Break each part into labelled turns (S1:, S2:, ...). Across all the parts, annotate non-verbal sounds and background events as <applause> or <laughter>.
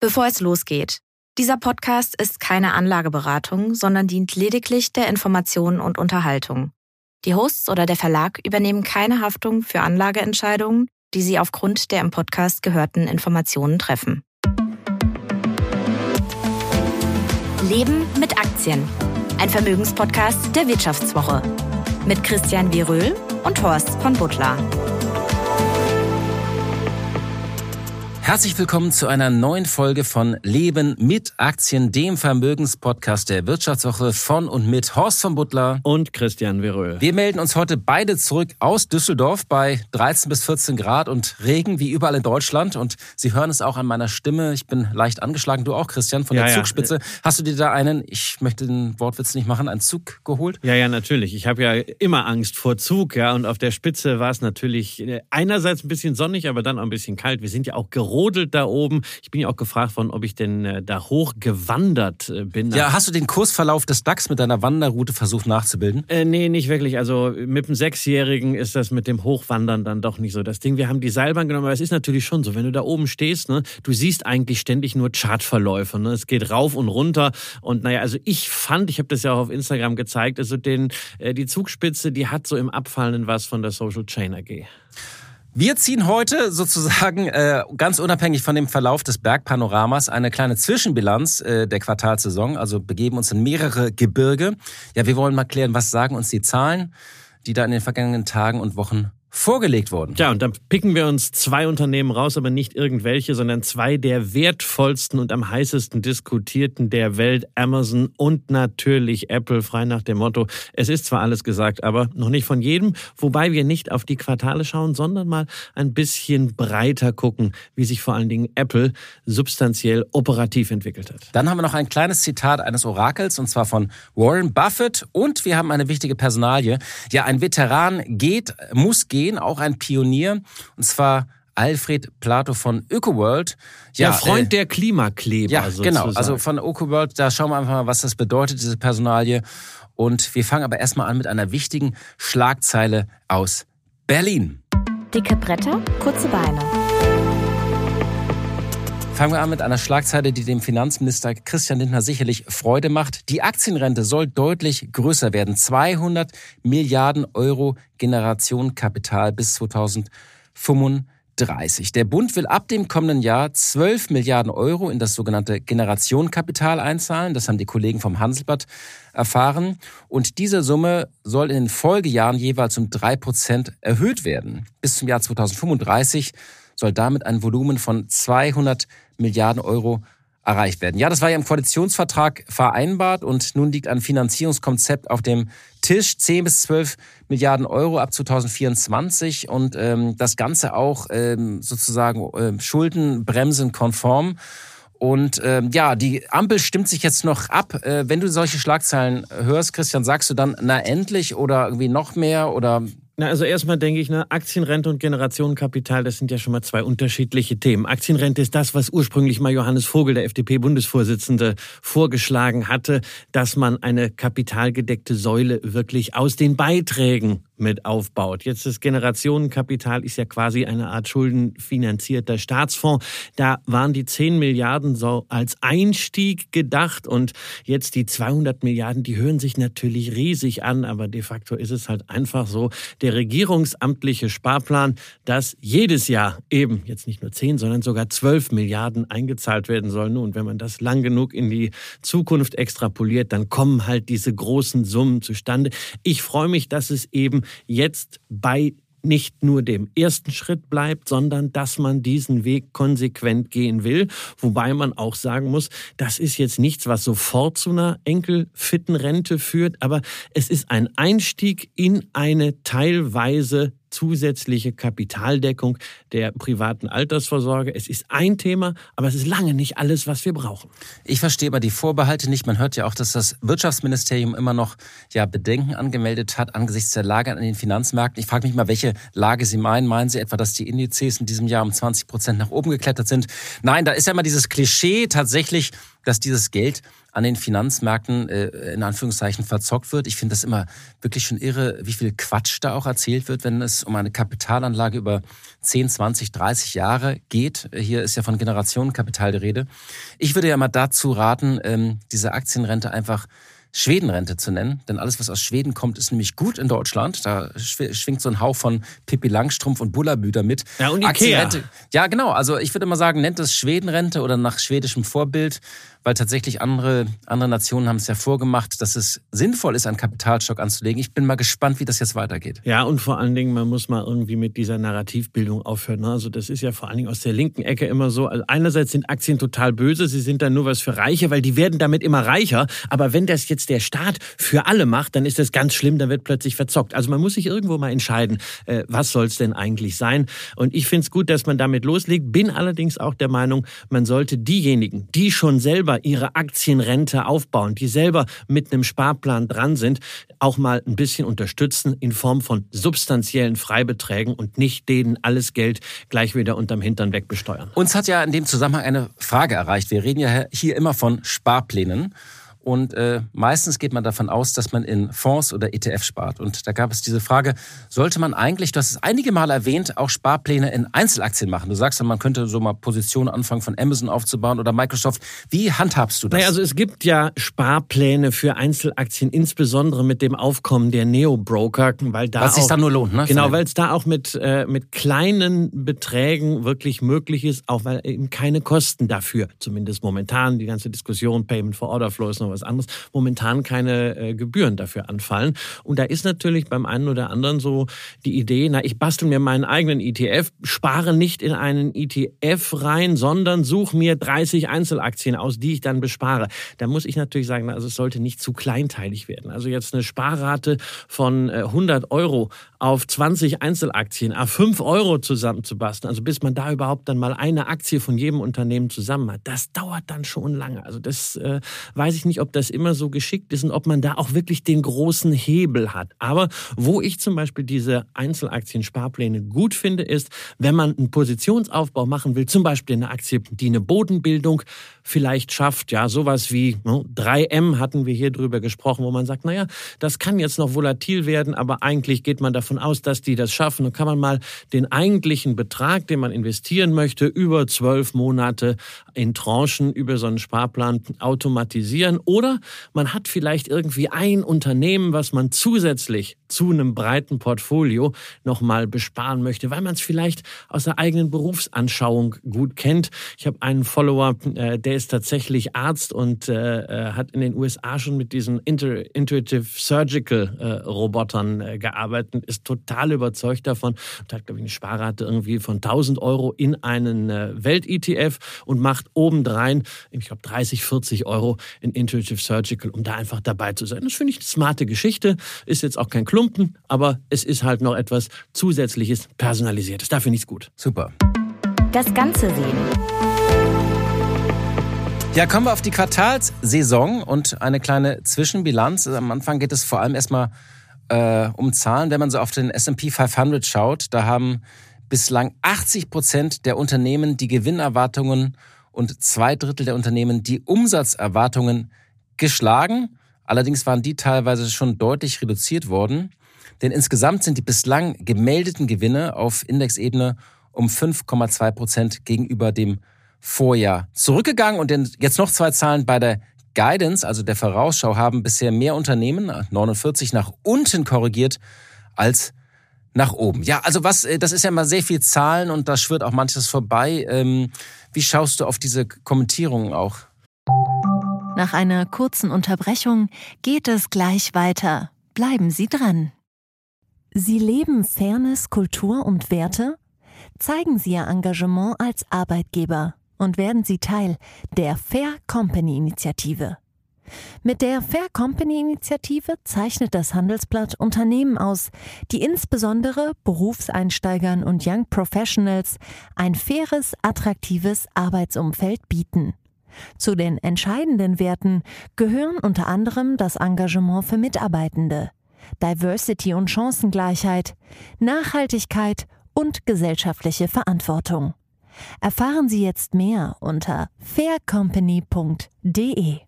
S1: Bevor es losgeht. Dieser Podcast ist keine Anlageberatung, sondern dient lediglich der Information und Unterhaltung. Die Hosts oder der Verlag übernehmen keine Haftung für Anlageentscheidungen, die sie aufgrund der im Podcast gehörten Informationen treffen. Leben mit Aktien. Ein Vermögenspodcast der Wirtschaftswoche. Mit Christian Wieröhl und Horst von Butler.
S2: Herzlich willkommen zu einer neuen Folge von Leben mit Aktien, dem Vermögenspodcast der Wirtschaftswoche von und mit Horst von Butler
S3: und Christian Veröhl.
S2: Wir melden uns heute beide zurück aus Düsseldorf bei 13 bis 14 Grad und Regen wie überall in Deutschland. Und Sie hören es auch an meiner Stimme. Ich bin leicht angeschlagen. Du auch, Christian, von der ja, Zugspitze. Ja. Hast du dir da einen, ich möchte den Wortwitz nicht machen, einen Zug geholt?
S3: Ja, ja, natürlich. Ich habe ja immer Angst vor Zug, ja. Und auf der Spitze war es natürlich äh, einerseits ein bisschen sonnig, aber dann auch ein bisschen kalt. Wir sind ja auch gerodet brodelt da oben. Ich bin ja auch gefragt worden, ob ich denn äh, da hoch gewandert äh, bin.
S2: Ja, hast du den Kursverlauf des DAX mit deiner Wanderroute versucht nachzubilden?
S3: Äh, nee, nicht wirklich. Also mit dem Sechsjährigen ist das mit dem Hochwandern dann doch nicht so das Ding. Wir haben die Seilbahn genommen, aber es ist natürlich schon so, wenn du da oben stehst, ne, du siehst eigentlich ständig nur Chartverläufe. Ne? Es geht rauf und runter. Und naja, also ich fand, ich habe das ja auch auf Instagram gezeigt, also den, äh, die Zugspitze, die hat so im Abfallenden was von der Social Chain AG.
S2: Wir ziehen heute sozusagen äh, ganz unabhängig von dem Verlauf des Bergpanoramas eine kleine Zwischenbilanz äh, der Quartalsaison, also begeben uns in mehrere Gebirge. Ja, wir wollen mal klären, was sagen uns die Zahlen, die da in den vergangenen Tagen und Wochen vorgelegt wurden.
S3: Ja, und dann picken wir uns zwei Unternehmen raus, aber nicht irgendwelche, sondern zwei der wertvollsten und am heißesten diskutierten der Welt, Amazon und natürlich Apple, frei nach dem Motto, es ist zwar alles gesagt, aber noch nicht von jedem, wobei wir nicht auf die Quartale schauen, sondern mal ein bisschen breiter gucken, wie sich vor allen Dingen Apple substanziell operativ entwickelt hat.
S2: Dann haben wir noch ein kleines Zitat eines Orakels, und zwar von Warren Buffett und wir haben eine wichtige Personalie. Ja, ein Veteran geht, muss gehen, gehen, auch ein Pionier, und zwar Alfred Plato von ÖkoWorld.
S3: Ja, der Freund äh, der Klimakleber.
S2: Ja, sozusagen. genau. Also von ÖkoWorld, da schauen wir einfach mal, was das bedeutet, diese Personalie. Und wir fangen aber erstmal an mit einer wichtigen Schlagzeile aus Berlin.
S1: Dicke Bretter, kurze Beine.
S2: Fangen wir an mit einer Schlagzeile, die dem Finanzminister Christian Lindner sicherlich Freude macht. Die Aktienrente soll deutlich größer werden. 200 Milliarden Euro Generationenkapital bis 2035. Der Bund will ab dem kommenden Jahr 12 Milliarden Euro in das sogenannte Generationenkapital einzahlen. Das haben die Kollegen vom Handelsblatt erfahren. Und diese Summe soll in den Folgejahren jeweils um drei Prozent erhöht werden. Bis zum Jahr 2035 soll damit ein Volumen von 200 Milliarden Euro erreicht werden. Ja, das war ja im Koalitionsvertrag vereinbart und nun liegt ein Finanzierungskonzept auf dem Tisch, 10 bis 12 Milliarden Euro ab 2024 und ähm, das Ganze auch ähm, sozusagen äh, schuldenbremsenkonform. Und ähm, ja, die Ampel stimmt sich jetzt noch ab. Äh, wenn du solche Schlagzeilen hörst, Christian, sagst du dann, na endlich oder irgendwie noch mehr oder
S3: na, also erstmal denke ich, ne, Aktienrente und Generationenkapital, das sind ja schon mal zwei unterschiedliche Themen. Aktienrente ist das, was ursprünglich mal Johannes Vogel, der FDP-Bundesvorsitzende, vorgeschlagen hatte, dass man eine kapitalgedeckte Säule wirklich aus den Beiträgen mit aufbaut. Jetzt das Generationenkapital ist ja quasi eine Art schuldenfinanzierter Staatsfonds. Da waren die 10 Milliarden so als Einstieg gedacht und jetzt die 200 Milliarden, die hören sich natürlich riesig an, aber de facto ist es halt einfach so, der regierungsamtliche Sparplan, dass jedes Jahr eben jetzt nicht nur 10, sondern sogar 12 Milliarden eingezahlt werden sollen. Und wenn man das lang genug in die Zukunft extrapoliert, dann kommen halt diese großen Summen zustande. Ich freue mich, dass es eben jetzt bei nicht nur dem ersten Schritt bleibt, sondern dass man diesen Weg konsequent gehen will. Wobei man auch sagen muss, das ist jetzt nichts, was sofort zu einer enkelfitten Rente führt, aber es ist ein Einstieg in eine teilweise zusätzliche Kapitaldeckung der privaten Altersvorsorge. Es ist ein Thema, aber es ist lange nicht alles, was wir brauchen.
S2: Ich verstehe aber die Vorbehalte nicht. Man hört ja auch, dass das Wirtschaftsministerium immer noch ja, Bedenken angemeldet hat angesichts der Lage an den Finanzmärkten. Ich frage mich mal, welche Lage Sie meinen. Meinen Sie etwa, dass die Indizes in diesem Jahr um 20 Prozent nach oben geklettert sind? Nein, da ist ja immer dieses Klischee tatsächlich, dass dieses Geld an den Finanzmärkten äh, in Anführungszeichen verzockt wird. Ich finde das immer wirklich schon irre, wie viel Quatsch da auch erzählt wird, wenn es um eine Kapitalanlage über 10, 20, 30 Jahre geht. Hier ist ja von Generationenkapital die Rede. Ich würde ja mal dazu raten, ähm, diese Aktienrente einfach Schwedenrente zu nennen. Denn alles, was aus Schweden kommt, ist nämlich gut in Deutschland. Da schwingt so ein Hauch von Pippi Langstrumpf und Bullabüder mit.
S3: Ja, und Ikea.
S2: Ja, genau. Also ich würde mal sagen, nennt es Schwedenrente oder nach schwedischem Vorbild weil tatsächlich andere, andere Nationen haben es ja vorgemacht, dass es sinnvoll ist, einen Kapitalstock anzulegen. Ich bin mal gespannt, wie das jetzt weitergeht.
S3: Ja, und vor allen Dingen, man muss mal irgendwie mit dieser Narrativbildung aufhören. Ne? Also das ist ja vor allen Dingen aus der linken Ecke immer so. Also einerseits sind Aktien total böse, sie sind dann nur was für Reiche, weil die werden damit immer reicher. Aber wenn das jetzt der Staat für alle macht, dann ist das ganz schlimm, dann wird plötzlich verzockt. Also man muss sich irgendwo mal entscheiden, äh, was soll es denn eigentlich sein. Und ich finde es gut, dass man damit loslegt, bin allerdings auch der Meinung, man sollte diejenigen, die schon selber ihre Aktienrente aufbauen, die selber mit einem Sparplan dran sind, auch mal ein bisschen unterstützen in Form von substanziellen Freibeträgen und nicht denen alles Geld gleich wieder unterm Hintern wegbesteuern.
S2: Uns hat ja in dem Zusammenhang eine Frage erreicht. Wir reden ja hier immer von Sparplänen. Und äh, meistens geht man davon aus, dass man in Fonds oder ETF spart. Und da gab es diese Frage, sollte man eigentlich, du hast es einige Mal erwähnt, auch Sparpläne in Einzelaktien machen? Du sagst, man könnte so mal Positionen anfangen von Amazon aufzubauen oder Microsoft. Wie handhabst du das?
S3: Naja, also es gibt ja Sparpläne für Einzelaktien, insbesondere mit dem Aufkommen der Neo-Broker, weil da
S2: Was sich
S3: auch,
S2: da nur lohnt, ne?
S3: Genau, weil es da auch mit, äh, mit kleinen Beträgen wirklich möglich ist, auch weil eben keine Kosten dafür, zumindest momentan, die ganze Diskussion Payment for Order Flow ist noch was was anderes, momentan keine äh, Gebühren dafür anfallen. Und da ist natürlich beim einen oder anderen so die Idee, na, ich bastel mir meinen eigenen ETF, spare nicht in einen ETF rein, sondern suche mir 30 Einzelaktien aus, die ich dann bespare. Da muss ich natürlich sagen, also es sollte nicht zu kleinteilig werden. Also jetzt eine Sparrate von äh, 100 Euro auf 20 Einzelaktien, a 5 Euro zusammenzubasteln, also bis man da überhaupt dann mal eine Aktie von jedem Unternehmen zusammen hat, das dauert dann schon lange. Also das äh, weiß ich nicht, ob das immer so geschickt ist und ob man da auch wirklich den großen Hebel hat. Aber wo ich zum Beispiel diese Einzelaktien-Sparpläne gut finde, ist, wenn man einen Positionsaufbau machen will, zum Beispiel eine Aktie, die eine Bodenbildung vielleicht schafft, ja, sowas wie ne, 3M hatten wir hier drüber gesprochen, wo man sagt, naja, das kann jetzt noch volatil werden, aber eigentlich geht man davon aus, dass die das schaffen. Und kann man mal den eigentlichen Betrag, den man investieren möchte, über zwölf Monate in Tranchen über so einen Sparplan automatisieren. Oder man hat vielleicht irgendwie ein Unternehmen, was man zusätzlich zu einem breiten Portfolio nochmal besparen möchte, weil man es vielleicht aus der eigenen Berufsanschauung gut kennt. Ich habe einen Follower, äh, der ist tatsächlich Arzt und äh, äh hat in den USA schon mit diesen Inter Intuitive Surgical äh, Robotern äh, gearbeitet, ist total überzeugt davon und hat, glaube ich, eine Sparrate irgendwie von 1000 Euro in einen äh, Welt-ETF und macht obendrein, ich glaube, 30, 40 Euro in Intuitive Surgical, um da einfach dabei zu sein. Das finde ich eine smarte Geschichte, ist jetzt auch kein Klumpen, aber es ist halt noch etwas zusätzliches, personalisiertes. Da finde ich es gut.
S2: Super.
S1: Das Ganze sehen.
S2: Ja, kommen wir auf die Quartalssaison und eine kleine Zwischenbilanz. Am Anfang geht es vor allem erstmal äh, um Zahlen. Wenn man so auf den S&P 500 schaut, da haben bislang 80 Prozent der Unternehmen die Gewinnerwartungen und zwei Drittel der Unternehmen die Umsatzerwartungen geschlagen. Allerdings waren die teilweise schon deutlich reduziert worden. Denn insgesamt sind die bislang gemeldeten Gewinne auf Indexebene um 5,2 Prozent gegenüber dem Vorjahr zurückgegangen. Und jetzt noch zwei Zahlen bei der Guidance, also der Vorausschau, haben bisher mehr Unternehmen, 49, nach unten korrigiert als nach oben. Ja, also was, äh, das ist ja mal sehr viel Zahlen und da schwirrt auch manches vorbei. Ähm, wie schaust du auf diese Kommentierungen auch?
S1: Nach einer kurzen Unterbrechung geht es gleich weiter. Bleiben Sie dran. Sie leben Fairness, Kultur und Werte? Zeigen Sie Ihr Engagement als Arbeitgeber und werden Sie Teil der Fair Company Initiative. Mit der Fair Company Initiative zeichnet das Handelsblatt Unternehmen aus, die insbesondere Berufseinsteigern und Young Professionals ein faires, attraktives Arbeitsumfeld bieten. Zu den entscheidenden Werten gehören unter anderem das Engagement für Mitarbeitende, Diversity und Chancengleichheit, Nachhaltigkeit und gesellschaftliche Verantwortung.
S4: Erfahren Sie jetzt mehr unter faircompany.de.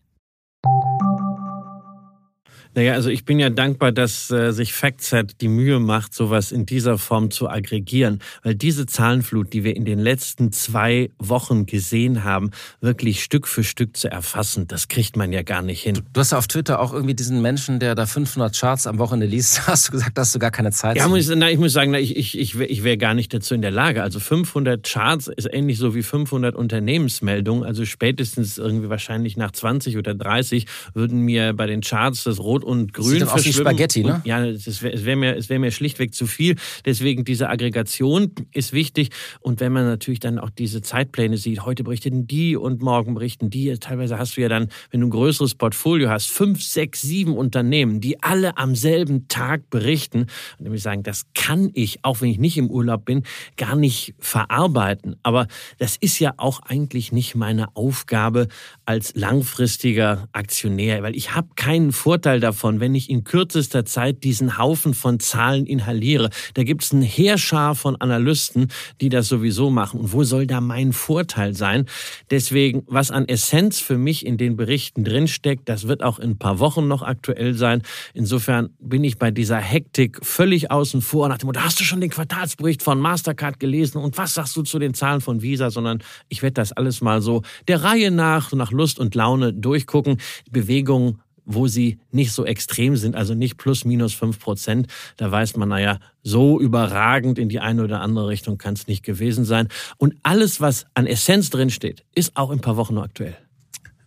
S3: Naja, also ich bin ja dankbar, dass äh, sich FactSet die Mühe macht, sowas in dieser Form zu aggregieren, weil diese Zahlenflut, die wir in den letzten zwei Wochen gesehen haben, wirklich Stück für Stück zu erfassen, das kriegt man ja gar nicht hin. Du,
S2: du hast ja auf Twitter auch irgendwie diesen Menschen, der da 500 Charts am Wochenende liest, <laughs> hast du gesagt, hast du gar keine Zeit.
S3: Ja, muss, na, ich muss sagen, na, ich, ich, ich, ich wäre gar nicht dazu in der Lage. Also 500 Charts ist ähnlich so wie 500 Unternehmensmeldungen. Also spätestens irgendwie wahrscheinlich nach 20 oder 30 würden mir bei den Charts das Rot und Grün Sieht
S2: aus wie Spaghetti, ne?
S3: Und, ja, es wäre wär mir, wär mir schlichtweg zu viel. Deswegen diese Aggregation ist wichtig. Und wenn man natürlich dann auch diese Zeitpläne sieht, heute berichten die und morgen berichten die. Teilweise hast du ja dann, wenn du ein größeres Portfolio hast, fünf, sechs, sieben Unternehmen, die alle am selben Tag berichten. Und dann ich sagen, das kann ich, auch wenn ich nicht im Urlaub bin, gar nicht verarbeiten. Aber das ist ja auch eigentlich nicht meine Aufgabe als langfristiger Aktionär, weil ich habe keinen Vorteil davon, davon, wenn ich in kürzester Zeit diesen Haufen von Zahlen inhaliere. Da gibt es ein Heerschar von Analysten, die das sowieso machen. Und wo soll da mein Vorteil sein? Deswegen, was an Essenz für mich in den Berichten drinsteckt, das wird auch in ein paar Wochen noch aktuell sein. Insofern bin ich bei dieser Hektik völlig außen vor. Nach dem Motto, hast du schon den Quartalsbericht von Mastercard gelesen und was sagst du zu den Zahlen von Visa? Sondern ich werde das alles mal so der Reihe nach, nach Lust und Laune durchgucken. Bewegung wo sie nicht so extrem sind, also nicht plus minus fünf Prozent. Da weiß man, naja, so überragend in die eine oder andere Richtung kann es nicht gewesen sein. Und alles, was an Essenz drinsteht, ist auch in ein paar Wochen noch aktuell.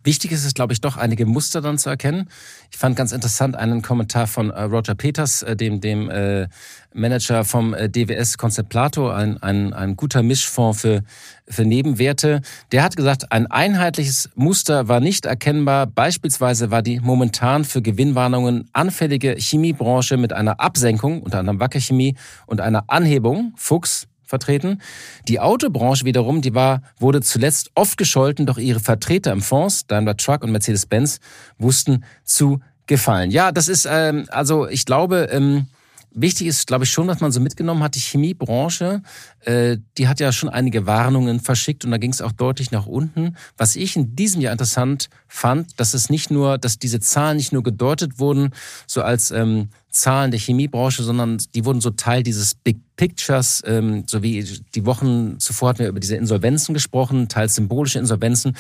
S2: Wichtig ist es, glaube ich, doch einige Muster dann zu erkennen. Ich fand ganz interessant einen Kommentar von äh, Roger Peters, äh, dem, dem äh, Manager vom äh, DWS Conceplato, ein, ein, ein guter Mischfonds für, für Nebenwerte. Der hat gesagt, ein einheitliches Muster war nicht erkennbar. Beispielsweise war die momentan für Gewinnwarnungen anfällige Chemiebranche mit einer Absenkung, unter anderem Wackerchemie, und einer Anhebung, Fuchs, vertreten. Die Autobranche wiederum, die war, wurde zuletzt oft gescholten, doch ihre Vertreter im Fonds, Daimler Truck und Mercedes-Benz, wussten zu gefallen. Ja, das ist, ähm, also ich glaube, ähm, Wichtig ist, glaube ich, schon, was man so mitgenommen hat. Die Chemiebranche, äh, die hat ja schon einige Warnungen verschickt und da ging es auch deutlich nach unten. Was ich in diesem Jahr interessant fand, dass es nicht nur, dass diese Zahlen nicht nur gedeutet wurden, so als ähm, Zahlen der Chemiebranche, sondern die wurden so Teil dieses Big Pictures, ähm, so wie die Wochen zuvor hatten wir über diese Insolvenzen gesprochen, teils symbolische Insolvenzen.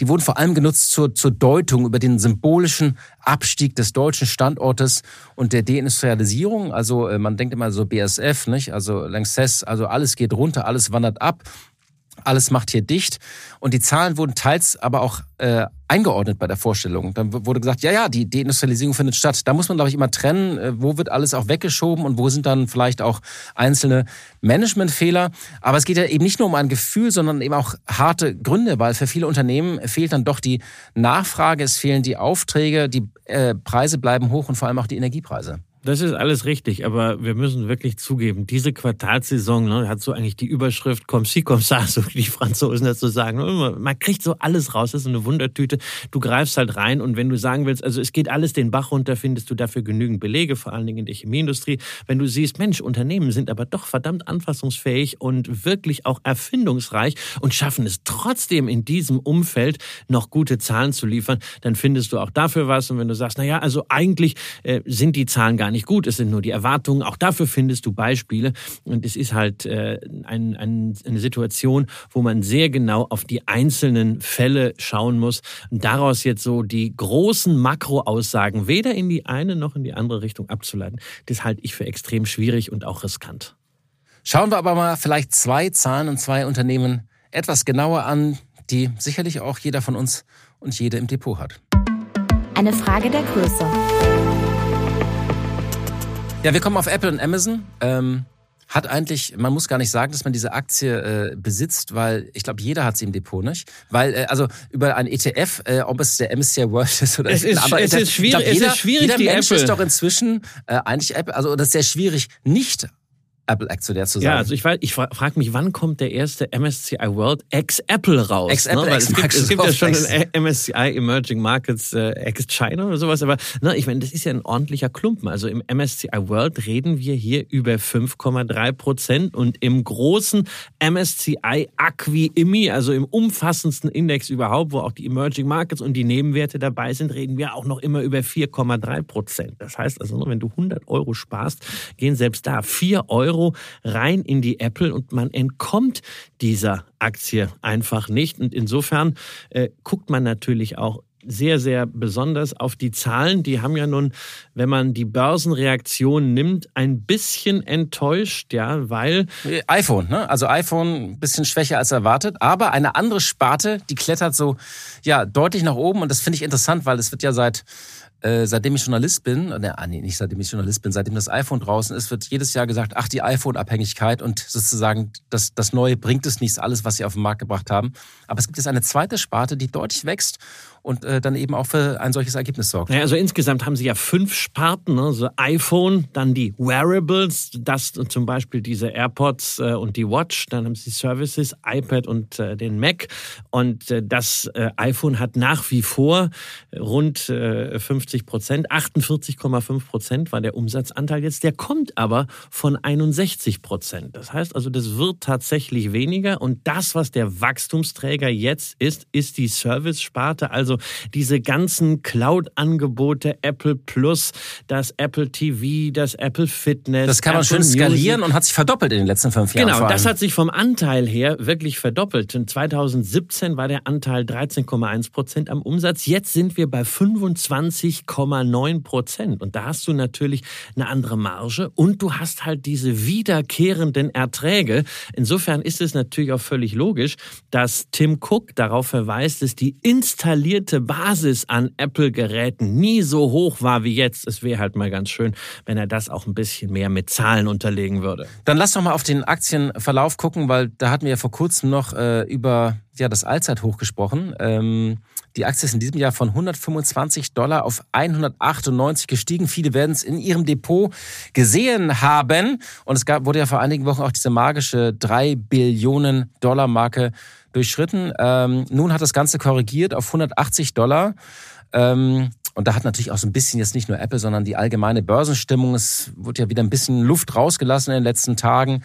S2: Die wurden vor allem genutzt zur, zur Deutung über den symbolischen Abstieg des deutschen Standortes und der Deindustrialisierung. Also äh, man denkt immer so BSF, nicht? Also Lanxess, also alles geht runter, alles wandert ab alles macht hier dicht. Und die Zahlen wurden teils aber auch äh, eingeordnet bei der Vorstellung. Dann wurde gesagt, ja, ja, die Deindustrialisierung findet statt. Da muss man, glaube ich, immer trennen, äh, wo wird alles auch weggeschoben und wo sind dann vielleicht auch einzelne Managementfehler. Aber es geht ja eben nicht nur um ein Gefühl, sondern eben auch harte Gründe, weil für viele Unternehmen fehlt dann doch die Nachfrage, es fehlen die Aufträge, die äh, Preise bleiben hoch und vor allem auch die Energiepreise.
S3: Das ist alles richtig, aber wir müssen wirklich zugeben, diese Quartalsaison ne, hat so eigentlich die Überschrift Comme si, comme ça, <laughs> so die Franzosen dazu sagen. Man kriegt so alles raus, das ist eine Wundertüte. Du greifst halt rein und wenn du sagen willst, also es geht alles den Bach runter, findest du dafür genügend Belege, vor allen Dingen in der Chemieindustrie. Wenn du siehst, Mensch, Unternehmen sind aber doch verdammt anfassungsfähig und wirklich auch erfindungsreich und schaffen es trotzdem in diesem Umfeld noch gute Zahlen zu liefern, dann findest du auch dafür was. Und wenn du sagst, na ja, also eigentlich äh, sind die Zahlen gar nicht nicht gut, es sind nur die Erwartungen. Auch dafür findest du Beispiele. Und es ist halt äh, ein, ein, eine Situation, wo man sehr genau auf die einzelnen Fälle schauen muss. Und daraus jetzt so die großen Makroaussagen weder in die eine noch in die andere Richtung abzuleiten, das halte ich für extrem schwierig und auch riskant.
S2: Schauen wir aber mal vielleicht zwei Zahlen und zwei Unternehmen etwas genauer an, die sicherlich auch jeder von uns und jede im Depot hat.
S1: Eine Frage der Größe.
S2: Ja, wir kommen auf Apple und Amazon. Ähm, hat eigentlich, man muss gar nicht sagen, dass man diese Aktie äh, besitzt, weil ich glaube, jeder hat sie im Depot, nicht? Weil, äh, also über ein ETF, äh, ob es der MSCI World ist oder
S3: es ist, aber es ist schwierig, glaub,
S2: jeder,
S3: es ist schwierig
S2: jeder
S3: die
S2: Mensch
S3: Apple.
S2: ist doch inzwischen äh, eigentlich Apple, also das ist sehr schwierig, nicht Apple-Aktionär zu sein.
S3: Ja, also ich, weiß, ich frage mich, wann kommt der erste MSCI World ex-Apple raus?
S2: Ex-Apple,
S3: ne?
S2: ex
S3: es, gibt, es gibt ja schon einen MSCI Emerging Markets äh, ex-China oder sowas, aber ne, ich meine, das ist ja ein ordentlicher Klumpen. Also im MSCI World reden wir hier über 5,3 Prozent und im großen MSCI Acqui-IMI, also im umfassendsten Index überhaupt, wo auch die Emerging Markets und die Nebenwerte dabei sind, reden wir auch noch immer über 4,3 Prozent. Das heißt also, wenn du 100 Euro sparst, gehen selbst da 4 Euro Euro rein in die Apple und man entkommt dieser Aktie einfach nicht. Und insofern äh, guckt man natürlich auch sehr, sehr besonders auf die Zahlen. Die haben ja nun, wenn man die Börsenreaktion nimmt, ein bisschen enttäuscht, ja, weil.
S2: iPhone, ne? Also iPhone ein bisschen schwächer als erwartet, aber eine andere Sparte, die klettert so, ja, deutlich nach oben und das finde ich interessant, weil es wird ja seit äh, seitdem ich Journalist bin, ne, nee, nicht seitdem ich Journalist bin, seitdem das iPhone draußen ist, wird jedes Jahr gesagt, ach, die iPhone-Abhängigkeit und sozusagen das, das Neue bringt es nichts, alles, was sie auf den Markt gebracht haben. Aber es gibt jetzt eine zweite Sparte, die deutlich wächst und äh, dann eben auch für ein solches Ergebnis sorgt.
S3: Ja, also insgesamt haben sie ja fünf Sparten, ne? iPhone, dann die Wearables, das zum Beispiel diese AirPods äh, und die Watch, dann haben sie Services, iPad und äh, den Mac und äh, das äh, iPhone hat nach wie vor rund äh, 50 Prozent, 48,5 Prozent war der Umsatzanteil jetzt, der kommt aber von 61 Prozent. Das heißt also, das wird tatsächlich weniger und das, was der Wachstumsträger jetzt ist, ist die Service-Sparte, also diese ganzen Cloud-Angebote, Apple Plus, das Apple TV, das Apple Fitness.
S2: Das kann man
S3: Apple
S2: schön skalieren Music. und hat sich verdoppelt in den letzten fünf Jahren.
S3: Genau, das hat sich vom Anteil her wirklich verdoppelt. In 2017 war der Anteil 13,1 Prozent am Umsatz. Jetzt sind wir bei 25,9 Prozent. Und da hast du natürlich eine andere Marge und du hast halt diese wiederkehrenden Erträge. Insofern ist es natürlich auch völlig logisch, dass Tim Cook darauf verweist, dass die installierte Basis an Apple-Geräten nie so hoch war wie jetzt. Es wäre halt mal ganz schön, wenn er das auch ein bisschen mehr mit Zahlen unterlegen würde.
S2: Dann lass doch mal auf den Aktienverlauf gucken, weil da hatten wir ja vor kurzem noch äh, über ja, das Allzeithoch gesprochen. Ähm, die Aktie ist in diesem Jahr von 125 Dollar auf 198 gestiegen. Viele werden es in ihrem Depot gesehen haben. Und es gab, wurde ja vor einigen Wochen auch diese magische 3 Billionen Dollar Marke durchschritten. Ähm, nun hat das Ganze korrigiert auf 180 Dollar. Ähm, und da hat natürlich auch so ein bisschen jetzt nicht nur Apple, sondern die allgemeine Börsenstimmung. Es wurde ja wieder ein bisschen Luft rausgelassen in den letzten Tagen.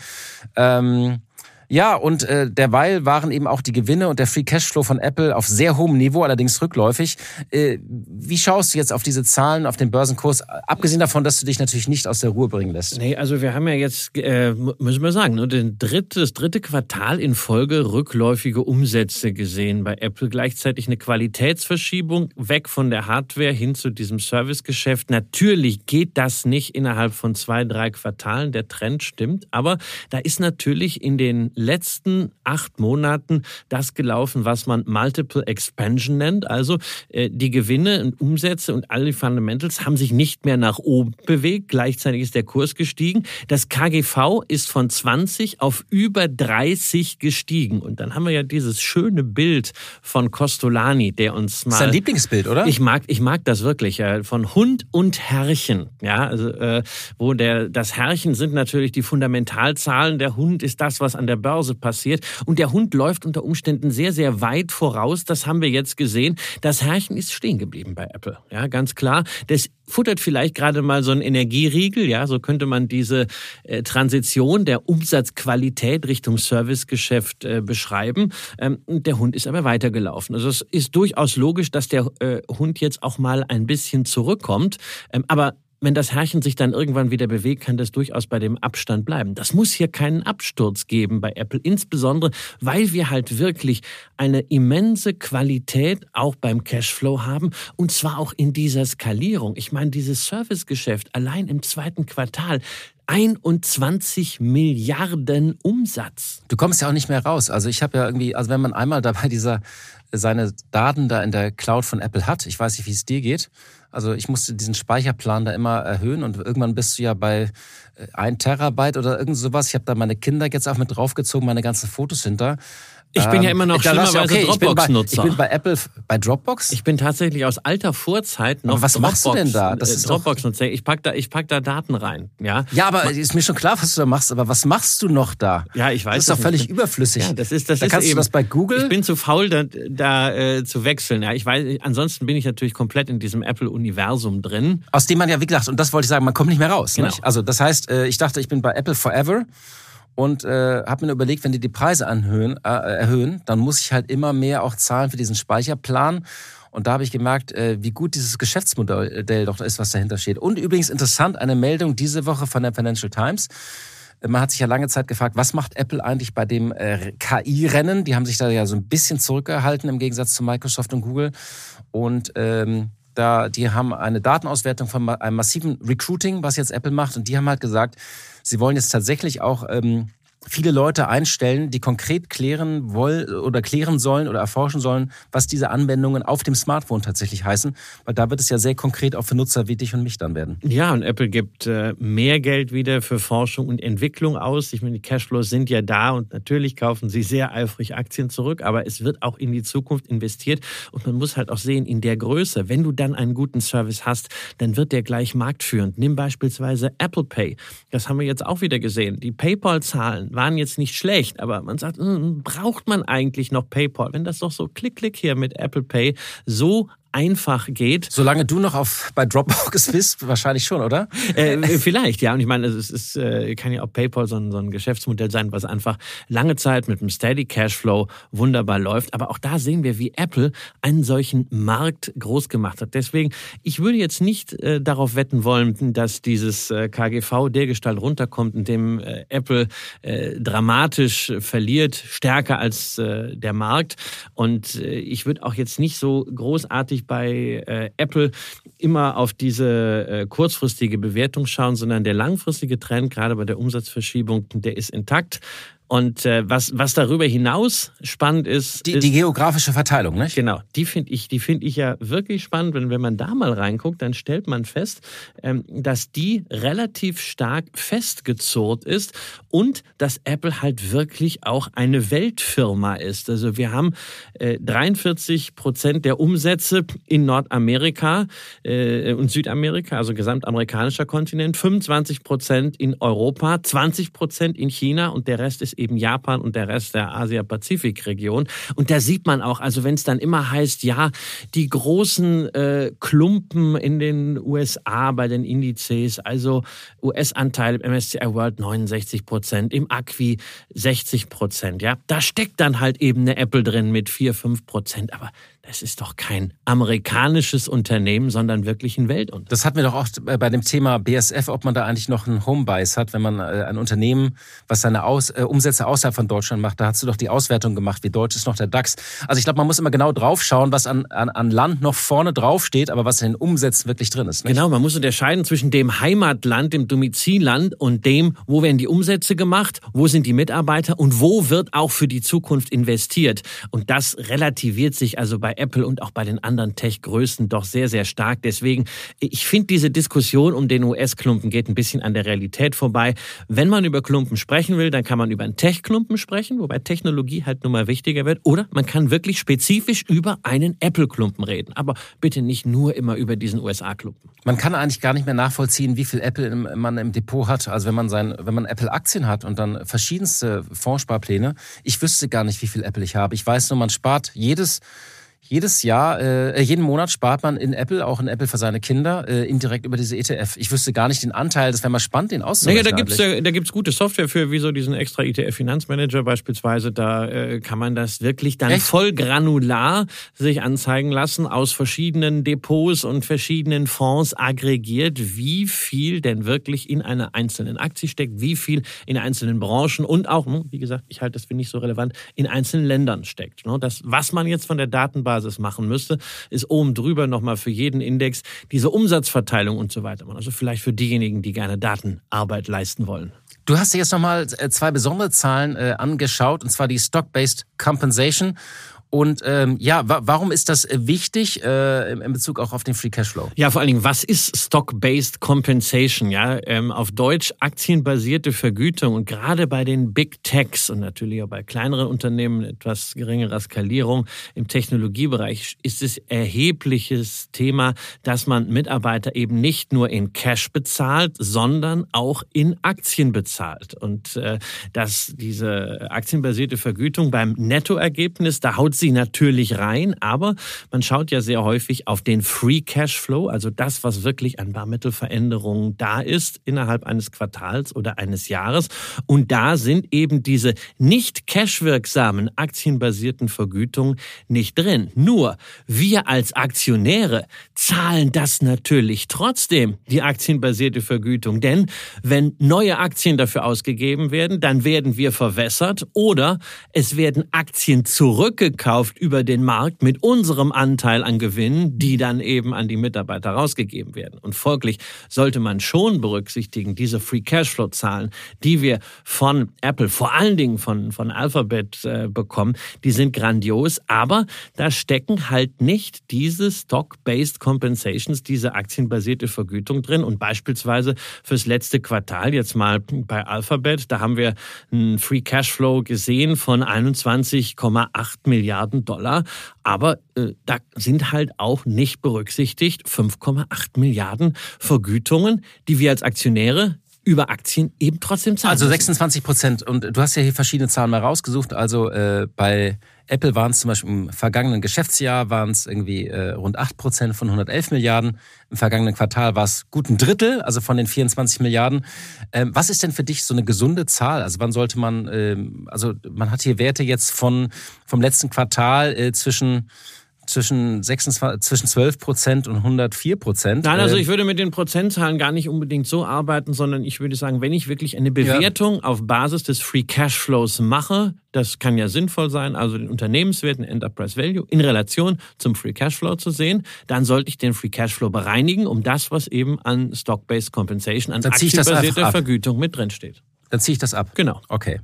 S2: Ähm, ja, und äh, derweil waren eben auch die Gewinne und der Free Cashflow von Apple auf sehr hohem Niveau, allerdings rückläufig. Äh, wie schaust du jetzt auf diese Zahlen, auf den Börsenkurs, abgesehen davon, dass du dich natürlich nicht aus der Ruhe bringen lässt?
S3: Nee, also wir haben ja jetzt, äh, müssen wir sagen, nur den dritte, das dritte Quartal in Folge rückläufige Umsätze gesehen bei Apple. Gleichzeitig eine Qualitätsverschiebung weg von der Hardware hin zu diesem Servicegeschäft. Natürlich geht das nicht innerhalb von zwei, drei Quartalen. Der Trend stimmt. Aber da ist natürlich in den letzten acht Monaten das gelaufen, was man Multiple Expansion nennt. Also äh, die Gewinne und Umsätze und alle Fundamentals haben sich nicht mehr nach oben bewegt. Gleichzeitig ist der Kurs gestiegen. Das KGV ist von 20 auf über 30 gestiegen. Und dann haben wir ja dieses schöne Bild von Costolani, der uns mal. Das
S2: ist dein Lieblingsbild, oder?
S3: Ich mag, ich mag das wirklich. Von Hund und Herrchen. Ja, also, äh, wo der, das Herrchen sind natürlich die Fundamentalzahlen. Der Hund ist das, was an der Börse Börse passiert. Und der Hund läuft unter Umständen sehr, sehr weit voraus. Das haben wir jetzt gesehen. Das Herrchen ist stehen geblieben bei Apple. Ja, ganz klar. Das futtert vielleicht gerade mal so ein Energieriegel. Ja, so könnte man diese äh, Transition der Umsatzqualität Richtung Servicegeschäft äh, beschreiben. Ähm, der Hund ist aber weitergelaufen. Also es ist durchaus logisch, dass der äh, Hund jetzt auch mal ein bisschen zurückkommt. Ähm, aber wenn das Herrchen sich dann irgendwann wieder bewegt, kann das durchaus bei dem Abstand bleiben. Das muss hier keinen Absturz geben bei Apple, insbesondere weil wir halt wirklich eine immense Qualität auch beim Cashflow haben und zwar auch in dieser Skalierung. Ich meine, dieses Servicegeschäft allein im zweiten Quartal 21 Milliarden Umsatz.
S2: Du kommst ja auch nicht mehr raus. Also ich habe ja irgendwie, also wenn man einmal dabei dieser seine Daten da in der Cloud von Apple hat, ich weiß nicht, wie es dir geht, also ich musste diesen Speicherplan da immer erhöhen und irgendwann bist du ja bei äh, ein Terabyte oder irgend sowas. Ich habe da meine Kinder jetzt auch mit draufgezogen, meine ganzen Fotos hinter.
S3: Ich bin ja immer noch schlimmerweise okay, Dropbox-Nutzer.
S2: Ich, bin bei Apple bei Dropbox.
S3: Ich bin tatsächlich aus alter Vorzeit noch
S2: aber was
S3: Dropbox,
S2: machst du denn da?
S3: Das ist Dropbox-Nutzer. Ich pack da, ich pack da Daten rein. Ja,
S2: ja aber ist mir schon klar, was du da machst. Aber was machst du noch da?
S3: Ja, ich weiß.
S2: Das ist doch völlig nicht. überflüssig. Ja,
S3: das ist, das
S2: da
S3: ist
S2: kannst
S3: eben,
S2: du das bei Google.
S3: Ich bin zu faul, da, da äh, zu wechseln. Ja, ich weiß. Ansonsten bin ich natürlich komplett in diesem Apple-Universum drin.
S2: Aus dem man ja, wie gesagt, und das wollte ich sagen, man kommt nicht mehr raus. Genau. Nicht? Also das heißt, äh, ich dachte, ich bin bei Apple Forever und äh, habe mir überlegt, wenn die die Preise anhöhen, äh, erhöhen, dann muss ich halt immer mehr auch zahlen für diesen Speicherplan. Und da habe ich gemerkt, äh, wie gut dieses Geschäftsmodell doch ist, was dahinter steht. Und übrigens interessant, eine Meldung diese Woche von der Financial Times. Äh, man hat sich ja lange Zeit gefragt, was macht Apple eigentlich bei dem äh, KI-Rennen? Die haben sich da ja so ein bisschen zurückgehalten im Gegensatz zu Microsoft und Google. Und ähm, da, die haben eine Datenauswertung von einem massiven Recruiting, was jetzt Apple macht. Und die haben halt gesagt, Sie wollen jetzt tatsächlich auch ähm, viele Leute einstellen, die konkret klären wollen oder klären sollen oder erforschen sollen, was diese Anwendungen auf dem Smartphone tatsächlich heißen, weil da wird es ja sehr konkret auch für Nutzer wie dich und mich dann werden.
S3: Ja, und Apple gibt äh, mehr Geld wieder für Forschung und Entwicklung aus. Ich meine, die Cashflows sind ja da und natürlich kaufen sie sehr eifrig Aktien zurück, aber es wird auch in die Zukunft investiert und man muss halt auch sehen, in der Größe, wenn du dann einen guten Service hast, dann wird der gleich marktführend. Nimm beispielsweise Apple Pay. Das haben wir jetzt auch wieder gesehen. Die PayPal-Zahlen waren jetzt nicht schlecht, aber man sagt, hm, braucht man eigentlich noch PayPal? Wenn das doch so klick, klick hier mit Apple Pay so einfach geht.
S2: Solange du noch auf bei Dropbox <laughs> bist, wahrscheinlich schon, oder?
S3: Äh, vielleicht, ja. Und ich meine, es ist, äh, kann ja auch PayPal so ein, so ein Geschäftsmodell sein, was einfach lange Zeit mit einem Steady Cashflow wunderbar läuft. Aber auch da sehen wir, wie Apple einen solchen Markt groß gemacht hat. Deswegen, ich würde jetzt nicht äh, darauf wetten wollen, dass dieses äh, KGV dergestalt runterkommt, indem äh, Apple äh, dramatisch verliert, stärker als äh, der Markt. Und äh, ich würde auch jetzt nicht so großartig nicht bei äh, Apple immer auf diese äh, kurzfristige Bewertung schauen, sondern der langfristige Trend, gerade bei der Umsatzverschiebung, der ist intakt. Und äh, was, was darüber hinaus spannend ist,
S2: die,
S3: ist,
S2: die geografische Verteilung, nicht?
S3: Genau, die finde ich, die finde ich ja wirklich spannend. Wenn, wenn man da mal reinguckt, dann stellt man fest, ähm, dass die relativ stark festgezurrt ist und dass Apple halt wirklich auch eine Weltfirma ist. Also wir haben äh, 43 Prozent der Umsätze in Nordamerika äh, und Südamerika, also gesamtamerikanischer Kontinent, 25 Prozent in Europa, 20 Prozent in China und der Rest ist eben Japan und der Rest der Asia-Pazifik-Region. Und da sieht man auch, also wenn es dann immer heißt, ja, die großen äh, Klumpen in den USA bei den Indizes, also US-Anteil im MSCI World 69 Prozent, im Acqui 60 Prozent, ja, da steckt dann halt eben eine Apple drin mit 4, 5 Prozent, aber es ist doch kein amerikanisches Unternehmen, sondern wirklich ein Weltunternehmen.
S2: Das hatten wir doch auch bei dem Thema BSF, ob man da eigentlich noch einen Homebias hat, wenn man äh, ein Unternehmen, was seine Aus, äh, Umsätze außerhalb von Deutschland macht. Da hast du doch die Auswertung gemacht, wie deutsch ist noch der DAX. Also ich glaube, man muss immer genau drauf schauen, was an, an, an Land noch vorne drauf steht, aber was in den Umsätzen wirklich drin ist.
S3: Nicht? Genau, man muss unterscheiden zwischen dem Heimatland, dem Domizilland und dem, wo werden die Umsätze gemacht, wo sind die Mitarbeiter und wo wird auch für die Zukunft investiert. Und das relativiert sich also bei Apple und auch bei den anderen Tech-Größen doch sehr, sehr stark. Deswegen, ich finde, diese Diskussion um den US-Klumpen geht ein bisschen an der Realität vorbei. Wenn man über Klumpen sprechen will, dann kann man über einen Tech-Klumpen sprechen, wobei Technologie halt nun mal wichtiger wird. Oder man kann wirklich spezifisch über einen Apple-Klumpen reden. Aber bitte nicht nur immer über diesen USA-Klumpen.
S2: Man kann eigentlich gar nicht mehr nachvollziehen, wie viel Apple man im Depot hat. Also wenn man sein, wenn man Apple-Aktien hat und dann verschiedenste Fondssparpläne, ich wüsste gar nicht, wie viel Apple ich habe. Ich weiß nur, man spart jedes jedes Jahr, äh, jeden Monat spart man in Apple, auch in Apple für seine Kinder, äh, indirekt über diese ETF. Ich wüsste gar nicht den Anteil, das wäre mal spannend, den auszurechnen.
S3: Naja, da gibt's da gibt's gute Software für, wie so diesen extra ETF-Finanzmanager beispielsweise. Da äh, kann man das wirklich dann Echt? voll granular sich anzeigen lassen, aus verschiedenen Depots und verschiedenen Fonds aggregiert, wie viel denn wirklich in einer einzelnen Aktie steckt, wie viel in einzelnen Branchen und auch, hm, wie gesagt, ich halte das für nicht so relevant, in einzelnen Ländern steckt. Ne? Das, was man jetzt von der Datenbank Basis machen müsste, ist oben drüber nochmal für jeden Index diese Umsatzverteilung und so weiter. Also vielleicht für diejenigen, die gerne Datenarbeit leisten wollen.
S2: Du hast dir jetzt nochmal äh, zwei besondere Zahlen äh, angeschaut, und zwar die Stock-Based Compensation Und ähm, ja, wa warum ist das wichtig äh, in Bezug auch auf den Free Cashflow?
S3: Ja, vor allen Dingen, was ist Stock-Based Compensation? Ja, ähm, auf Deutsch aktienbasierte Vergütung und gerade bei den Big Techs und natürlich auch bei kleineren Unternehmen etwas geringerer Skalierung im Technologiebereich ist es erhebliches Thema, dass man Mitarbeiter eben nicht nur in Cash bezahlt, sondern auch in Aktien bezahlt und äh, dass diese aktienbasierte Vergütung beim Nettoergebnis, da haut sie natürlich rein, aber man schaut ja sehr häufig auf den Free Cashflow, also das, was wirklich an Barmittelveränderungen da ist innerhalb eines Quartals oder eines Jahres. Und da sind eben diese nicht cashwirksamen aktienbasierten Vergütungen nicht drin. Nur wir als Aktionäre zahlen das natürlich trotzdem, die aktienbasierte Vergütung. Denn wenn neue Aktien dafür ausgegeben werden, dann werden wir verwässert oder es werden Aktien zurückgekauft eingekauft über den Markt mit unserem Anteil an Gewinnen, die dann eben an die Mitarbeiter rausgegeben werden. Und folglich sollte man schon berücksichtigen, diese Free Cashflow Zahlen, die wir von Apple, vor allen Dingen von, von Alphabet äh, bekommen, die sind grandios, aber da stecken halt nicht diese Stock-Based Compensations, diese aktienbasierte Vergütung drin. Und beispielsweise fürs letzte Quartal, jetzt mal bei Alphabet, da haben wir einen Free Cashflow gesehen von 21,8 Milliarden Milliarden Dollar. Aber äh, da sind halt auch nicht berücksichtigt 5,8 Milliarden Vergütungen, die wir als Aktionäre über Aktien eben trotzdem zahlen.
S2: Also 26 Prozent. Und du hast ja hier verschiedene Zahlen mal rausgesucht. Also äh, bei Apple waren es zum Beispiel im vergangenen Geschäftsjahr waren es irgendwie äh, rund 8 Prozent von 111 Milliarden. Im vergangenen Quartal war es gut ein Drittel, also von den 24 Milliarden. Ähm, was ist denn für dich so eine gesunde Zahl? Also wann sollte man, ähm, also man hat hier Werte jetzt von vom letzten Quartal äh, zwischen zwischen, 26, zwischen 12 Prozent und 104 Prozent.
S3: Nein, also ähm, ich würde mit den Prozentzahlen gar nicht unbedingt so arbeiten, sondern ich würde sagen, wenn ich wirklich eine Bewertung ja. auf Basis des Free Cashflows mache, das kann ja sinnvoll sein, also den Unternehmenswert, den Enterprise Value in Relation zum Free Cashflow zu sehen, dann sollte ich den Free Cashflow bereinigen, um das, was eben an Stock-Based Compensation, an aktienbasierter Vergütung mit drin steht.
S2: Dann ziehe ich das ab.
S3: Genau.
S2: Okay.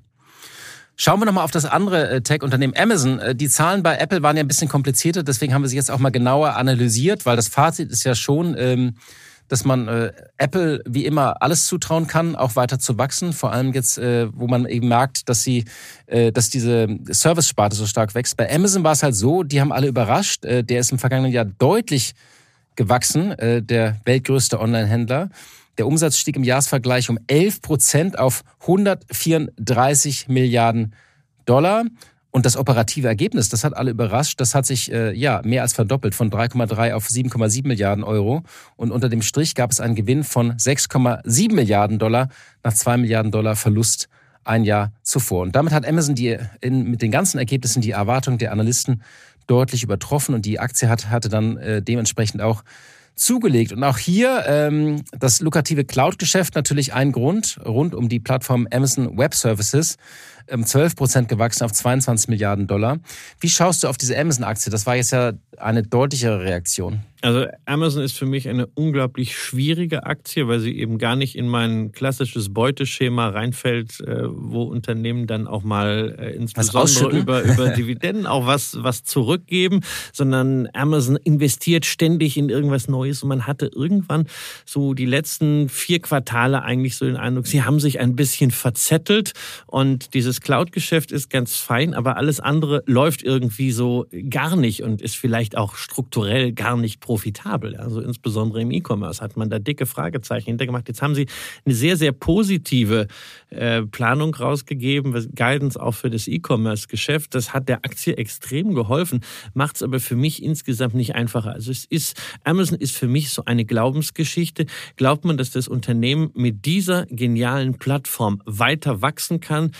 S2: Schauen wir nochmal auf das andere äh, Tech-Unternehmen Amazon. Äh, die Zahlen bei Apple waren ja ein bisschen komplizierter, deswegen haben wir sie jetzt auch mal genauer analysiert, weil das Fazit ist ja schon, ähm, dass man äh, Apple wie immer alles zutrauen kann, auch weiter zu wachsen. Vor allem jetzt, wo man eben merkt, dass sie, dass diese Service-Sparte so stark wächst. Bei Amazon war es halt so, die haben alle überrascht. Der ist im vergangenen Jahr deutlich gewachsen, der weltgrößte Online-Händler. Der Umsatz stieg im Jahresvergleich um 11 Prozent auf 134 Milliarden Dollar. Und das operative Ergebnis, das hat alle überrascht, das hat sich äh, ja mehr als verdoppelt von 3,3 auf 7,7 Milliarden Euro. Und unter dem Strich gab es einen Gewinn von 6,7 Milliarden Dollar nach 2 Milliarden Dollar Verlust ein Jahr zuvor. Und damit hat Amazon die, in, mit den ganzen Ergebnissen die Erwartung der Analysten deutlich übertroffen und die Aktie hat, hatte dann äh, dementsprechend auch zugelegt. Und auch hier ähm, das lukrative Cloud-Geschäft natürlich ein Grund rund um die Plattform Amazon Web Services. 12 ähm, Prozent gewachsen auf 22 Milliarden Dollar. Wie schaust du auf diese Amazon-Aktie? Das war jetzt ja eine deutlichere Reaktion.
S3: Also Amazon ist für mich eine unglaublich schwierige Aktie, weil sie eben gar nicht in mein klassisches Beuteschema reinfällt, äh, wo Unternehmen dann auch mal äh, insbesondere über, über Dividenden auch was, was zurückgeben, sondern Amazon investiert ständig in irgendwas Neues und man hatte irgendwann so die letzten vier Quartale eigentlich so den Eindruck, sie haben sich ein bisschen verzettelt und dieses Cloud-Geschäft ist ganz fein, aber alles andere läuft irgendwie so gar nicht und ist vielleicht auch strukturell gar nicht pro profitabel. Also insbesondere im E-Commerce hat man da dicke Fragezeichen hintergemacht. Jetzt haben sie eine sehr, sehr positive äh, Planung rausgegeben, Guidance auch für das E-Commerce-Geschäft. Das hat der Aktie extrem geholfen, macht es aber für mich insgesamt nicht einfacher. Also es ist, Amazon ist für mich so eine Glaubensgeschichte. Glaubt man, dass das Unternehmen mit dieser genialen Plattform weiter wachsen kann,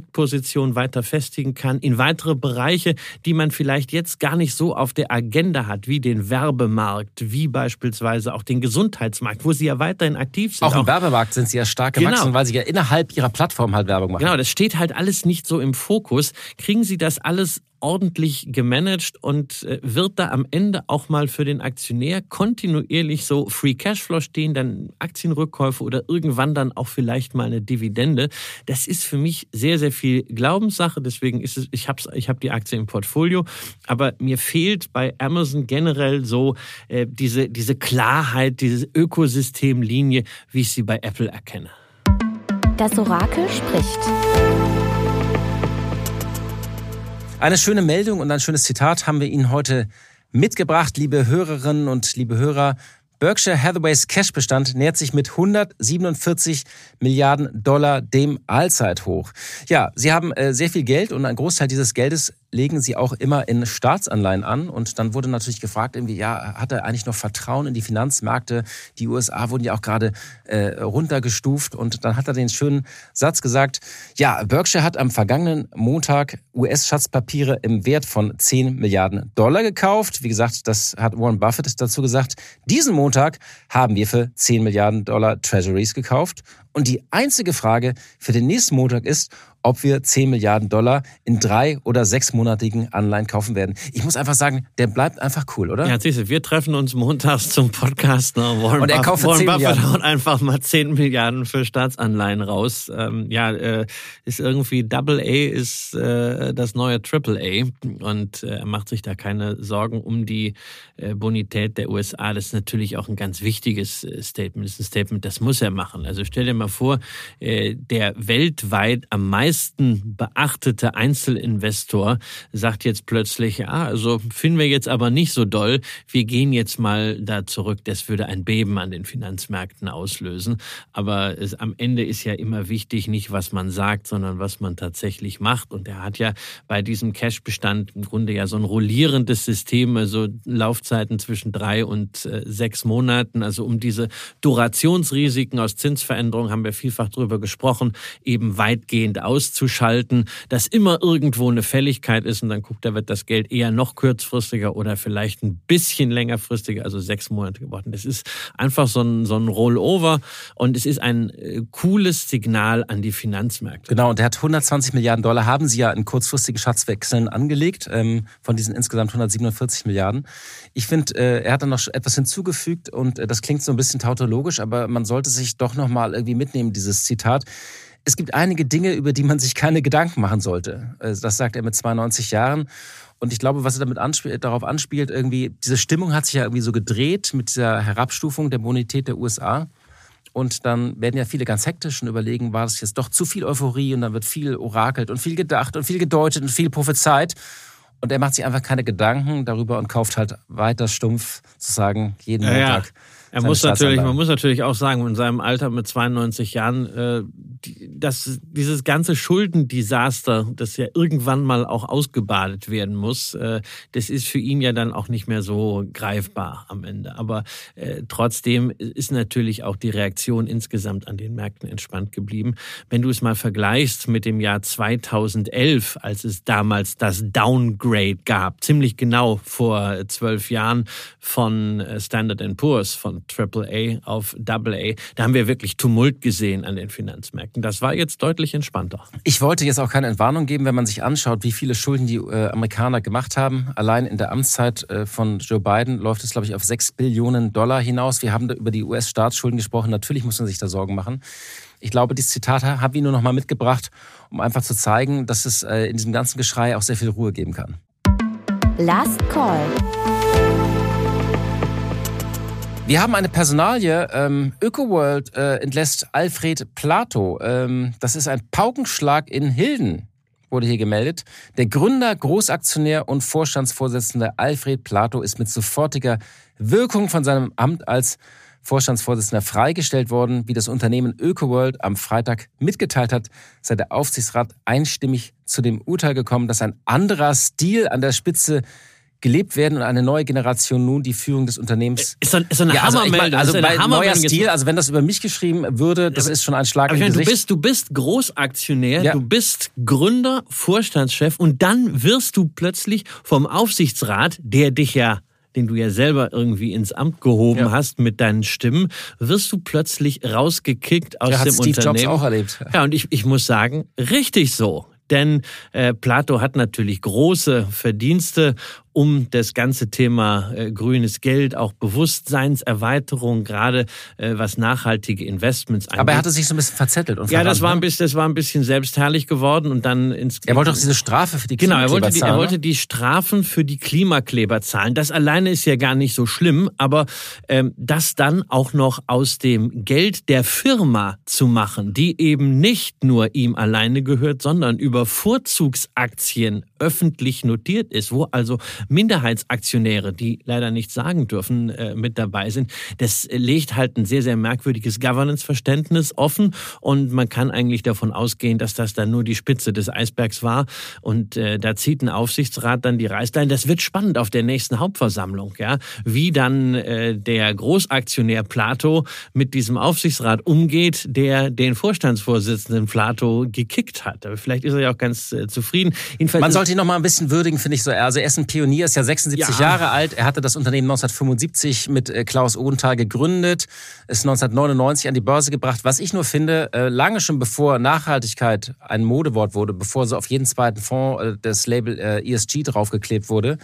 S3: Marktposition weiter festigen kann, in weitere Bereiche, die man vielleicht jetzt gar nicht so auf der Agenda hat, wie den Werbemarkt wie beispielsweise auch den Gesundheitsmarkt, wo sie ja weiterhin aktiv sind.
S2: Auch im Werbemarkt sind sie ja stark gewachsen, genau. weil sie ja innerhalb ihrer Plattform halt Werbung machen.
S3: Genau, das steht halt alles nicht so im Fokus. Kriegen sie das alles ordentlich gemanagt und äh, wird da am Ende auch mal für den Aktionär kontinuierlich so Free Cashflow stehen, dann Aktienrückkäufe oder irgendwann dann auch vielleicht mal eine Dividende. Das ist für mich sehr, sehr viel Glaubenssache. Deswegen ist es, ich habe ich hab die Aktie im Portfolio, aber mir fehlt bei Amazon generell so äh, diese, diese Klarheit, diese Ökosystemlinie, wie ich sie bei Apple erkenne.
S4: Das Orakel spricht.
S2: Eine schöne Meldung und ein schönes Zitat haben wir Ihnen heute mitgebracht, liebe Hörerinnen und liebe Hörer. Berkshire Hathaways Cashbestand nähert sich mit 147 Milliarden Dollar dem Allzeithoch. Ja, sie haben äh, sehr viel Geld und ein Großteil dieses Geldes legen sie auch immer in Staatsanleihen an. Und dann wurde natürlich gefragt, irgendwie, ja, hat er eigentlich noch Vertrauen in die Finanzmärkte? Die USA wurden ja auch gerade äh, runtergestuft. Und dann hat er den schönen Satz gesagt, ja, Berkshire hat am vergangenen Montag US-Schatzpapiere im Wert von 10 Milliarden Dollar gekauft. Wie gesagt, das hat Warren Buffett dazu gesagt. Diesen Montag haben wir für 10 Milliarden Dollar Treasuries gekauft. Und die einzige Frage für den nächsten Montag ist, ob wir 10 Milliarden Dollar in drei- oder sechsmonatigen Anleihen kaufen werden. Ich muss einfach sagen, der bleibt einfach cool, oder?
S3: Ja, siehst du, wir treffen uns montags zum Podcast. Ne? Warren
S2: Und er kauft
S3: Warren
S2: 10
S3: Buffett
S2: Milliarden.
S3: haut einfach mal 10 Milliarden für Staatsanleihen raus. Ähm, ja, äh, ist irgendwie Double A ist äh, das neue Triple A und äh, er macht sich da keine Sorgen um die äh, Bonität der USA. Das ist natürlich auch ein ganz wichtiges äh, Statement. Das ist ein Statement, das muss er machen. Also stell dir mal vor, äh, der weltweit am meisten beachtete Einzelinvestor sagt jetzt plötzlich, ja, also finden wir jetzt aber nicht so doll, wir gehen jetzt mal da zurück. Das würde ein Beben an den Finanzmärkten auslösen. Aber es, am Ende ist ja immer wichtig, nicht was man sagt, sondern was man tatsächlich macht. Und er hat ja bei diesem Cash-Bestand im Grunde ja so ein rollierendes System, also Laufzeiten zwischen drei und äh, sechs Monaten. Also um diese Durationsrisiken aus Zinsveränderungen haben wir vielfach drüber gesprochen, eben weitgehend auszuschalten, dass immer irgendwo eine Fälligkeit ist und dann guckt er, wird das Geld eher noch kurzfristiger oder vielleicht ein bisschen längerfristiger, also sechs Monate geworden. Das ist einfach so ein, so ein Rollover und es ist ein äh, cooles Signal an die Finanzmärkte.
S2: Genau, und der hat 120 Milliarden Dollar, haben sie ja in kurzfristigen Schatzwechseln angelegt, ähm, von diesen insgesamt 147 Milliarden. Ich finde, äh, er hat dann noch etwas hinzugefügt und äh, das klingt so ein bisschen tautologisch, aber man sollte sich doch nochmal irgendwie mitnehmen, dieses Zitat. Es gibt einige Dinge, über die man sich keine Gedanken machen sollte. Äh, Das sagt er mit 92 Jahren. Und ich glaube, was er damit anspielt, darauf anspielt, irgendwie, diese Stimmung hat sich ja irgendwie so gedreht mit dieser Herabstufung der Bonität der USA. Und dann werden ja viele ganz hektisch und überlegen, war das jetzt doch zu viel Euphorie und dann wird viel orakelt und viel gedacht und viel gedeutet und viel prophezeit. Und er macht sich einfach keine Gedanken darüber und kauft halt weiter stumpf, sozusagen, jeden
S3: Ja, ja. Er muss natürlich, man muss natürlich auch sagen, in seinem Alter mit 92 Jahren, äh, die, dass dieses ganze Schuldendesaster, das ja irgendwann mal auch ausgebadet werden muss, äh, das ist für ihn ja dann auch nicht mehr so greifbar am Ende. Aber äh, trotzdem ist natürlich auch die Reaktion insgesamt an den Märkten entspannt geblieben. Wenn du es mal vergleichst mit dem Jahr 2011, als es damals das Downgrade gab, ziemlich genau vor zwölf Jahren von äh, Standard Poor's, von AAA auf AA, da haben wir wirklich Tumult gesehen an den Finanzmärkten. Das war jetzt deutlich entspannter.
S2: Ich wollte jetzt auch keine Entwarnung geben, wenn man sich anschaut, wie viele Schulden die äh, Amerikaner gemacht haben. Allein in der Amtszeit äh, von Joe Biden läuft es, glaube ich, auf 6 Billionen Dollar hinaus. Wir haben da über die US-Staatsschulden gesprochen. Natürlich muss man sich da Sorgen machen. Ich glaube, dieses Zitat habe ich nur noch mal mitgebracht, um einfach zu zeigen, dass es äh, in diesem ganzen Geschrei auch sehr viel Ruhe geben kann.
S4: Last Call.
S2: Wir haben eine Personalie. Ähm, ÖkoWorld äh, entlässt Alfred Plato. Ähm, das ist ein Paukenschlag in Hilden, wurde hier gemeldet. Der Gründer, Großaktionär und Vorstandsvorsitzende Alfred Plato ist mit sofortiger Wirkung von seinem Amt als Vorstandsvorsitzender freigestellt worden. Wie das Unternehmen ÖkoWorld am Freitag mitgeteilt hat, sei der Aufsichtsrat einstimmig zu dem Urteil gekommen, dass ein anderer Stil an der Spitze gelebt werden und eine neue Generation nun die Führung des Unternehmens
S3: Ist so, ist so eine
S2: ja, also, ich
S3: Hammermeldung.
S2: mein, also bei neuer
S3: Hammermeldung jetzt-
S2: Stil, also wenn das über mich geschrieben würde, das ist schon ein Schlag
S3: Aber ich meine, du bist, du bist Großaktionär,
S2: Ja.
S3: du bist Gründer, Vorstandschef und dann wirst du plötzlich vom Aufsichtsrat, der dich ja den du ja selber irgendwie ins Amt gehoben
S2: Ja.
S3: hast mit deinen Stimmen, wirst du plötzlich rausgekickt aus
S2: hat
S3: dem
S2: Steve Jobs
S3: Unternehmen.
S2: auch erlebt.
S3: Ja, und ich, ich muss sagen, richtig so. denn äh, Plato hat natürlich große Verdienste um das ganze Thema äh, grünes Geld, auch Bewusstseinserweiterung, gerade äh, was nachhaltige Investments
S2: angeht. Aber er hatte sich so ein bisschen verzettelt und
S3: Ja, das war ein ne? bisschen, das war ein bisschen selbstherrlich geworden und dann ins.
S2: Er wollte doch diese Strafe für die
S3: Klimakleber Genau, er wollte die, er wollte die Strafen für die Klimakleber zahlen. Das alleine ist ja gar nicht so schlimm, aber ähm, das dann auch noch aus dem Geld der Firma zu machen, die eben nicht nur ihm alleine gehört, sondern über Vorzugsaktien öffentlich notiert ist, wo also Minderheitsaktionäre, die leider nichts sagen dürfen, äh, mit dabei sind. Das legt halt ein sehr, sehr merkwürdiges Governance-Verständnis offen und man kann eigentlich davon ausgehen, dass das dann nur die Spitze des Eisbergs war und äh, da zieht ein Aufsichtsrat dann die Reißleine. Das wird spannend auf der nächsten Hauptversammlung, ja, wie dann äh, der Großaktionär Plato mit diesem Aufsichtsrat umgeht, der den Vorstandsvorsitzenden Plato gekickt hat. Aber vielleicht ist er ja auch ganz äh, zufrieden.
S2: Jedenfalls man sollte ihn noch mal ein bisschen würdigen, finde ich so. Also er ist ein Pionier Pionier, ist ja 76 ja. Jahre alt. Er hatte das Unternehmen 1975 mit äh, Klaus Odenthal gegründet, ist 1999 an die Börse gebracht. Was ich nur finde, äh, lange schon bevor Nachhaltigkeit ein Modewort wurde, bevor so auf jeden zweiten Fonds äh, das Label ESG draufgeklebt wurde,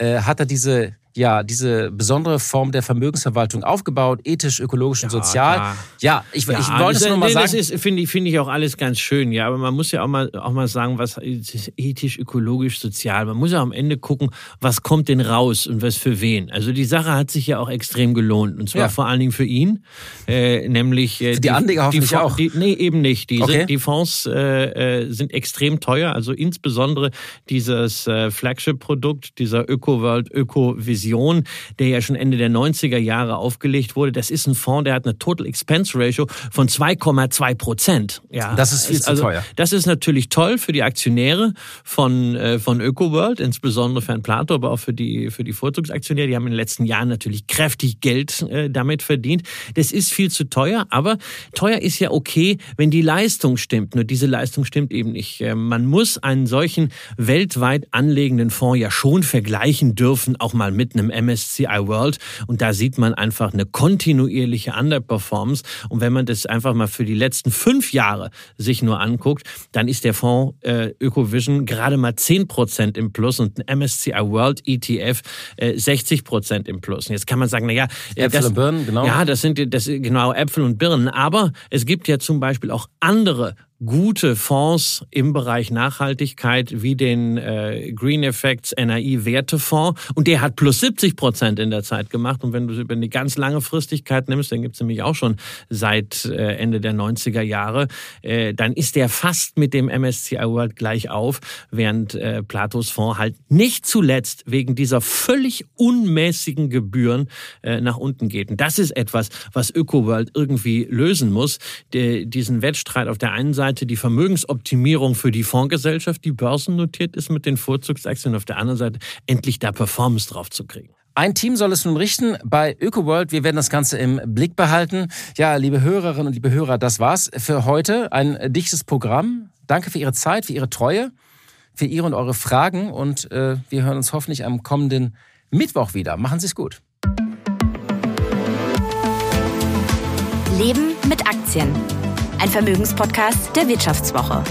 S2: hat er diese ja diese besondere Form der Vermögensverwaltung aufgebaut, ethisch, ökologisch und ja, sozial. Klar. Ja, ich, ja, ich wollte es nur mal nee, sagen. Das
S3: ist, finde ich, finde ich auch alles ganz schön, ja. Aber man muss ja auch mal, auch mal sagen, was ist ethisch, ökologisch, sozial. Man muss ja am Ende gucken, was kommt denn raus und was für wen. Also die Sache hat sich ja auch extrem gelohnt. Und zwar ja. vor allen Dingen für ihn, äh, nämlich
S2: äh, die, die Anleger hoffentlich die, auch.
S3: Die, nee, eben nicht. Die, okay. die Fonds äh, äh, sind extrem teuer. Also insbesondere dieses äh, Flagship-Produkt, dieser Öko-World, Öko-Vision Vision, der ja schon Ende der 90er Jahre aufgelegt wurde. Das ist ein Fonds, der hat eine Total Expense Ratio von 2,2 Prozent.
S2: Ja, das ist viel zu
S3: also,
S2: teuer.
S3: Das ist natürlich toll für die Aktionäre von, äh, von ÖkoWorld, insbesondere für Herrn Plato, aber auch für die, für die Vorzugsaktionäre. Die haben in den letzten Jahren natürlich kräftig Geld äh, damit verdient. Das ist viel zu teuer, aber teuer ist ja okay, wenn die Leistung stimmt. Nur diese Leistung stimmt eben nicht. Äh, man muss einen solchen weltweit anlegenden Fonds ja schon vergleichen dürfen, auch mal mit einem MSCI World und da sieht man einfach eine kontinuierliche Underperformance und wenn man das einfach mal für die letzten fünf Jahre sich nur anguckt, dann ist der Fonds äh, Ökovision gerade mal zehn Prozent im Plus und ein MSCI World ETF äh, 60 Prozent im Plus. Und jetzt kann man sagen, na ja,
S2: äh, Äpfel das, und Birnen, genau.
S3: Ja, das sind das genau Äpfel und Birnen, aber es gibt ja zum Beispiel auch andere gute Fonds im Bereich Nachhaltigkeit wie den äh, Green Effects NAI Wertefonds. Und der hat plus 70 Prozent in der Zeit gemacht. Und wenn du über eine ganz lange Fristigkeit nimmst, dann gibt es nämlich auch schon seit äh, Ende der 90er Jahre, äh, dann ist der fast mit dem MSCI World gleich auf, während äh, Platos Fonds halt nicht zuletzt wegen dieser völlig unmäßigen Gebühren äh, nach unten geht. Und das ist etwas, was ÖkoWorld irgendwie lösen muss, die, diesen Wettstreit auf der einen Seite Seite die Vermögensoptimierung für die Fondsgesellschaft, die börsennotiert ist mit den Vorzugsaktien, auf der anderen Seite endlich da Performance drauf zu kriegen.
S2: Ein Team soll es nun richten bei ÖkoWorld. Wir werden das Ganze im Blick behalten. Ja, liebe Hörerinnen und liebe Hörer, das war's für heute. Ein dichtes Programm. Danke für Ihre Zeit, für Ihre Treue, für Ihre und eure Fragen und äh, wir hören uns hoffentlich am kommenden Mittwoch wieder. Machen Sie es gut.
S1: Leben mit Aktien ein Vermögenspodcast der Wirtschaftswoche.